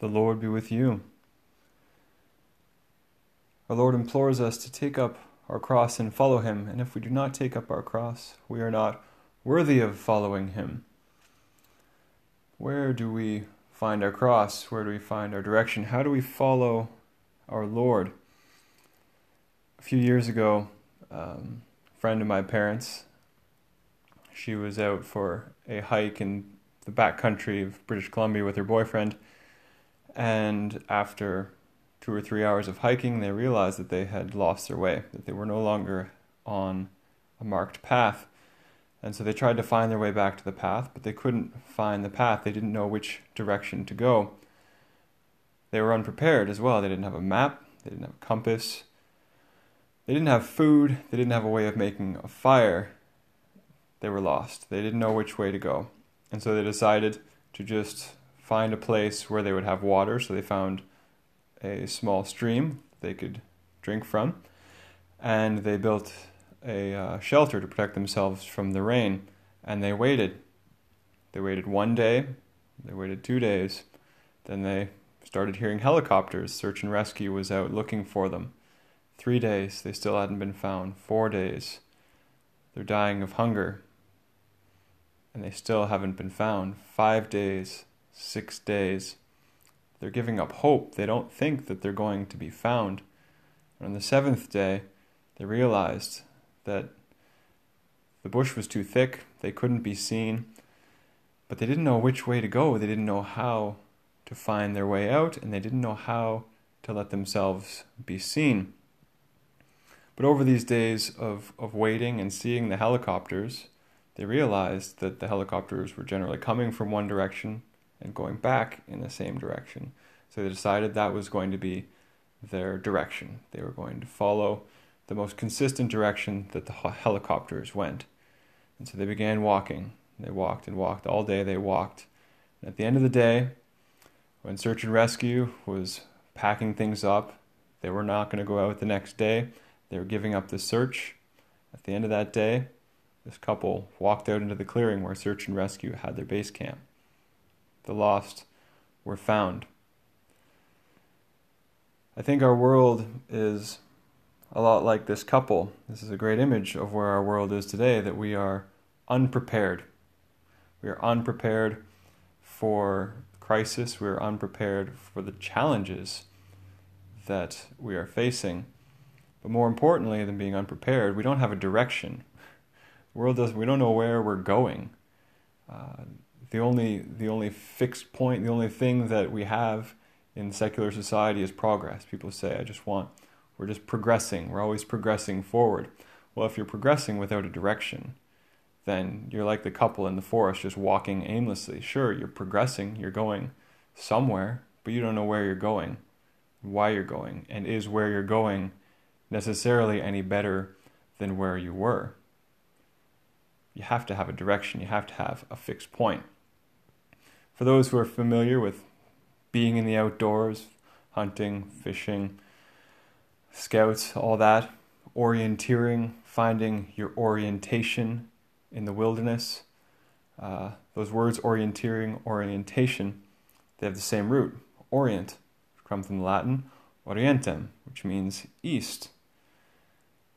The Lord be with you. Our Lord implores us to take up our cross and follow him, and if we do not take up our cross, we are not worthy of following him. Where do we find our cross? Where do we find our direction? How do we follow our Lord? A few years ago, um, a friend of my parents, she was out for a hike in the back country of British Columbia with her boyfriend, and after two or three hours of hiking, they realized that they had lost their way, that they were no longer on a marked path. And so they tried to find their way back to the path, but they couldn't find the path. They didn't know which direction to go. They were unprepared as well. They didn't have a map, they didn't have a compass, they didn't have food, they didn't have a way of making a fire. They were lost. They didn't know which way to go. And so they decided to just find a place where they would have water. So they found a small stream they could drink from, and they built a uh, shelter to protect themselves from the rain. And they waited. They waited one day, they waited two days, then they started hearing helicopters. Search and rescue was out looking for them. Three days, they still hadn't been found. Four days, they're dying of hunger, and they still haven't been found. Five days, six days, they're giving up hope. They don't think that they're going to be found. And on the seventh day, they realized that the bush was too thick, they couldn't be seen, but they didn't know which way to go. They didn't know how to find their way out, and they didn't know how to let themselves be seen. But over these days of, of waiting and seeing the helicopters, they realized that the helicopters were generally coming from one direction and going back in the same direction. So they decided that was going to be their direction. They were going to follow the most consistent direction that the helicopters went. And so they began walking. They walked and walked all day. They walked. And at the end of the day, when search and rescue was packing things up, they were not going to go out the next day. They were giving up the search. At the end of that day, this couple walked out into the clearing where search and rescue had their base camp the lost were found. I think our world is a lot like this couple. This is a great image of where our world is today that we are unprepared. We are unprepared for crisis, we are unprepared for the challenges that we are facing. But more importantly than being unprepared, we don't have a direction. The world does we don't know where we're going. Uh, the only the only fixed point, the only thing that we have in secular society is progress. People say, "I just want." We're just progressing. We're always progressing forward. Well, if you're progressing without a direction, then you're like the couple in the forest just walking aimlessly. Sure, you're progressing, you're going somewhere, but you don't know where you're going, why you're going, and is where you're going necessarily any better than where you were. You have to have a direction, you have to have a fixed point. For those who are familiar with being in the outdoors, hunting, fishing, scouts, all that, orienteering, finding your orientation in the wilderness, uh, those words orienteering, orientation, they have the same root, orient, come from the Latin orientem, which means east.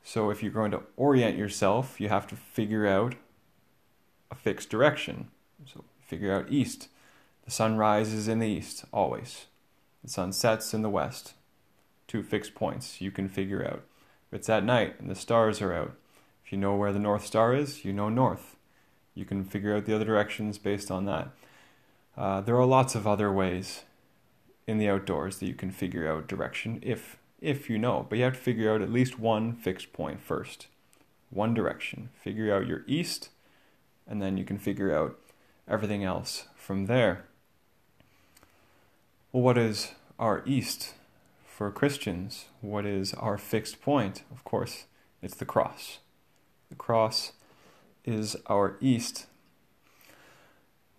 So if you're going to orient yourself, you have to figure out a fixed direction. So figure out east. The sun rises in the east, always. The sun sets in the west. Two fixed points you can figure out. If it's at night and the stars are out, if you know where the North Star is, you know north. You can figure out the other directions based on that. Uh, there are lots of other ways in the outdoors that you can figure out direction if if you know, but you have to figure out at least one fixed point first. One direction. Figure out your east, and then you can figure out everything else from there. Well, what is our east for Christians? What is our fixed point? Of course, it's the cross. The cross is our east.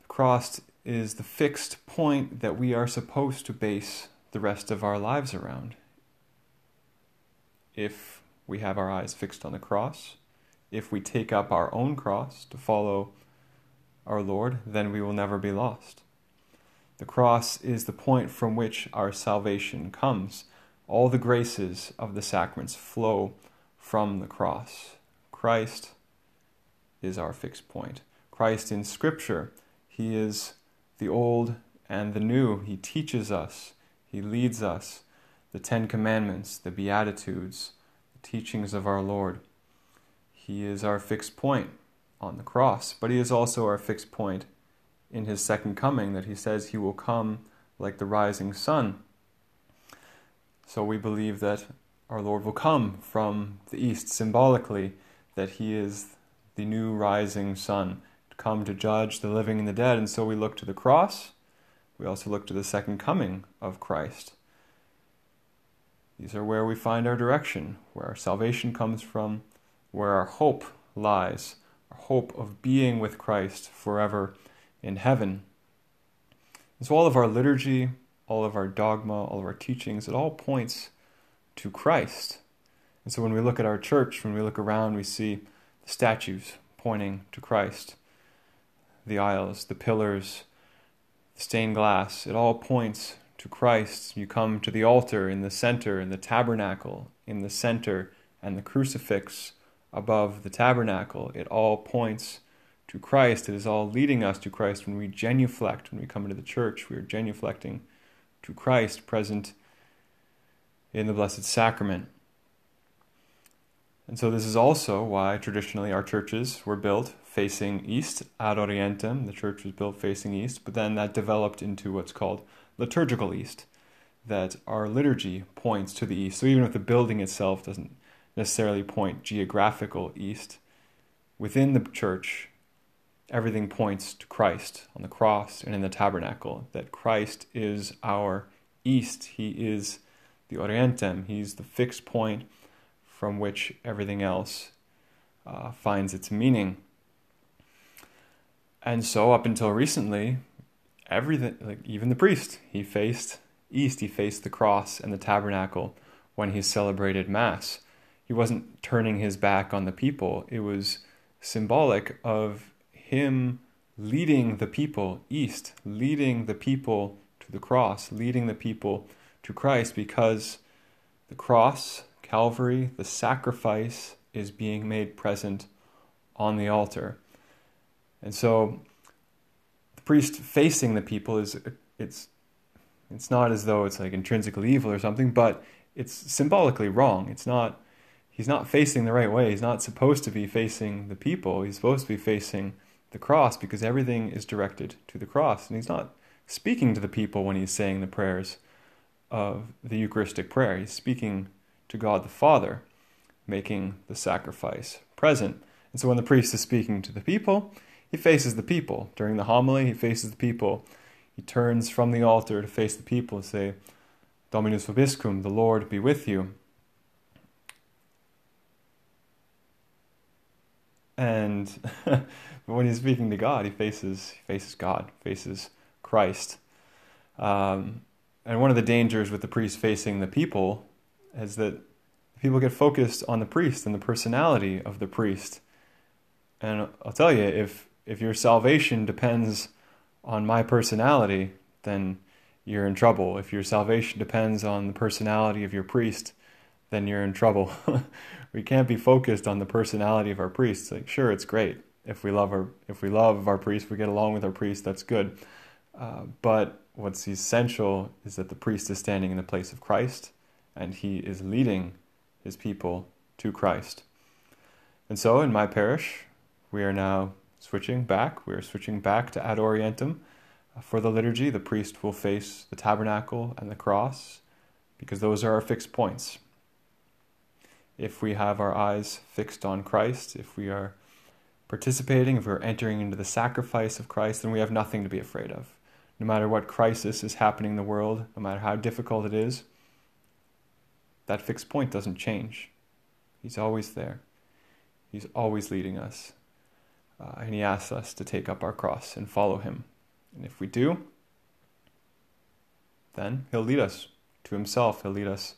The cross is the fixed point that we are supposed to base the rest of our lives around. If we have our eyes fixed on the cross, if we take up our own cross to follow our Lord, then we will never be lost. The cross is the point from which our salvation comes. All the graces of the sacraments flow from the cross. Christ is our fixed point. Christ in Scripture, He is the old and the new. He teaches us, He leads us. The Ten Commandments, the Beatitudes, the teachings of our Lord. He is our fixed point on the cross, but He is also our fixed point in His second coming, that He says He will come like the rising sun. So we believe that our Lord will come from the east symbolically, that He is the new rising sun, to come to judge the living and the dead. And so we look to the cross. We also look to the second coming of Christ. These are where we find our direction, where our salvation comes from, where our hope lies, our hope of being with Christ forever in heaven. And so all of our liturgy, all of our dogma, all of our teachings, it all points to Christ. And so when we look at our church, when we look around, we see the statues pointing to Christ, the aisles, the pillars, the stained glass, it all points to Christ. You come to the altar in the center, in the tabernacle in the center, and the crucifix above the tabernacle. It all points to Christ. It is all leading us to Christ when we genuflect, when we come into the church, we are genuflecting to Christ present in the Blessed Sacrament. And so, this is also why traditionally our churches were built facing east, ad orientem. The church was built facing east, but then that developed into what's called liturgical east, that our liturgy points to the east. So, even if the building itself doesn't necessarily point geographical east, within the church, everything points to Christ on the cross and in the tabernacle, that Christ is our east. He is the orientem, He's the fixed point from which everything else uh, finds its meaning. And so, up until recently, everything, like even the priest, he faced east, he faced the cross and the tabernacle when he celebrated Mass. He wasn't turning his back on the people, it was symbolic of him leading the people east, leading the people to the cross, leading the people to Christ because the cross Calvary, the sacrifice is being made present on the altar. And so the priest facing the people is it's it's not as though it's like intrinsically evil or something, but it's symbolically wrong. It's not he's not facing the right way. He's not supposed to be facing the people. He's supposed to be facing the cross because everything is directed to the cross. And he's not speaking to the people when he's saying the prayers of the Eucharistic prayer. He's speaking to God the Father, making the sacrifice present. And so when the priest is speaking to the people, he faces the people. During the homily, he faces the people. He turns from the altar to face the people and say, Dominus vobiscum, the Lord be with you. And when he's speaking to God, he faces he faces God, faces Christ. Um, and one of the dangers with the priest facing the people is that people get focused on the priest and the personality of the priest. And I'll tell you, if if your salvation depends on my personality, then you're in trouble. If your salvation depends on the personality of your priest, then you're in trouble. we can't be focused on the personality of our priests. Like, sure, it's great if we love our if we love our priest, we get along with our priest. That's good. Uh, but what's essential is that the priest is standing in the place of Christ and he is leading his people to Christ. And so in my parish, we are now switching back. We are switching back to Ad Orientem. For the liturgy, the priest will face the tabernacle and the cross because those are our fixed points. If we have our eyes fixed on Christ, if we are participating, if we're entering into the sacrifice of Christ, then we have nothing to be afraid of. No matter what crisis is happening in the world, no matter how difficult it is, that fixed point doesn't change. He's always there. He's always leading us. Uh, and He asks us to take up our cross and follow Him. And if we do, then He'll lead us to Himself. He'll lead us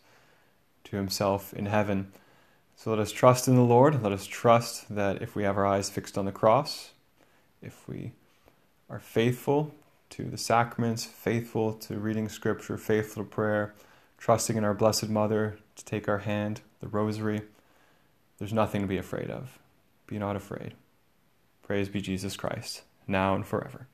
to Himself in heaven. So let us trust in the Lord. Let us trust that if we have our eyes fixed on the cross, if we are faithful to the sacraments, faithful to reading scripture, faithful to prayer, trusting in our Blessed Mother to take our hand, the rosary, there's nothing to be afraid of. Be not afraid. Praise be Jesus Christ, now and forever.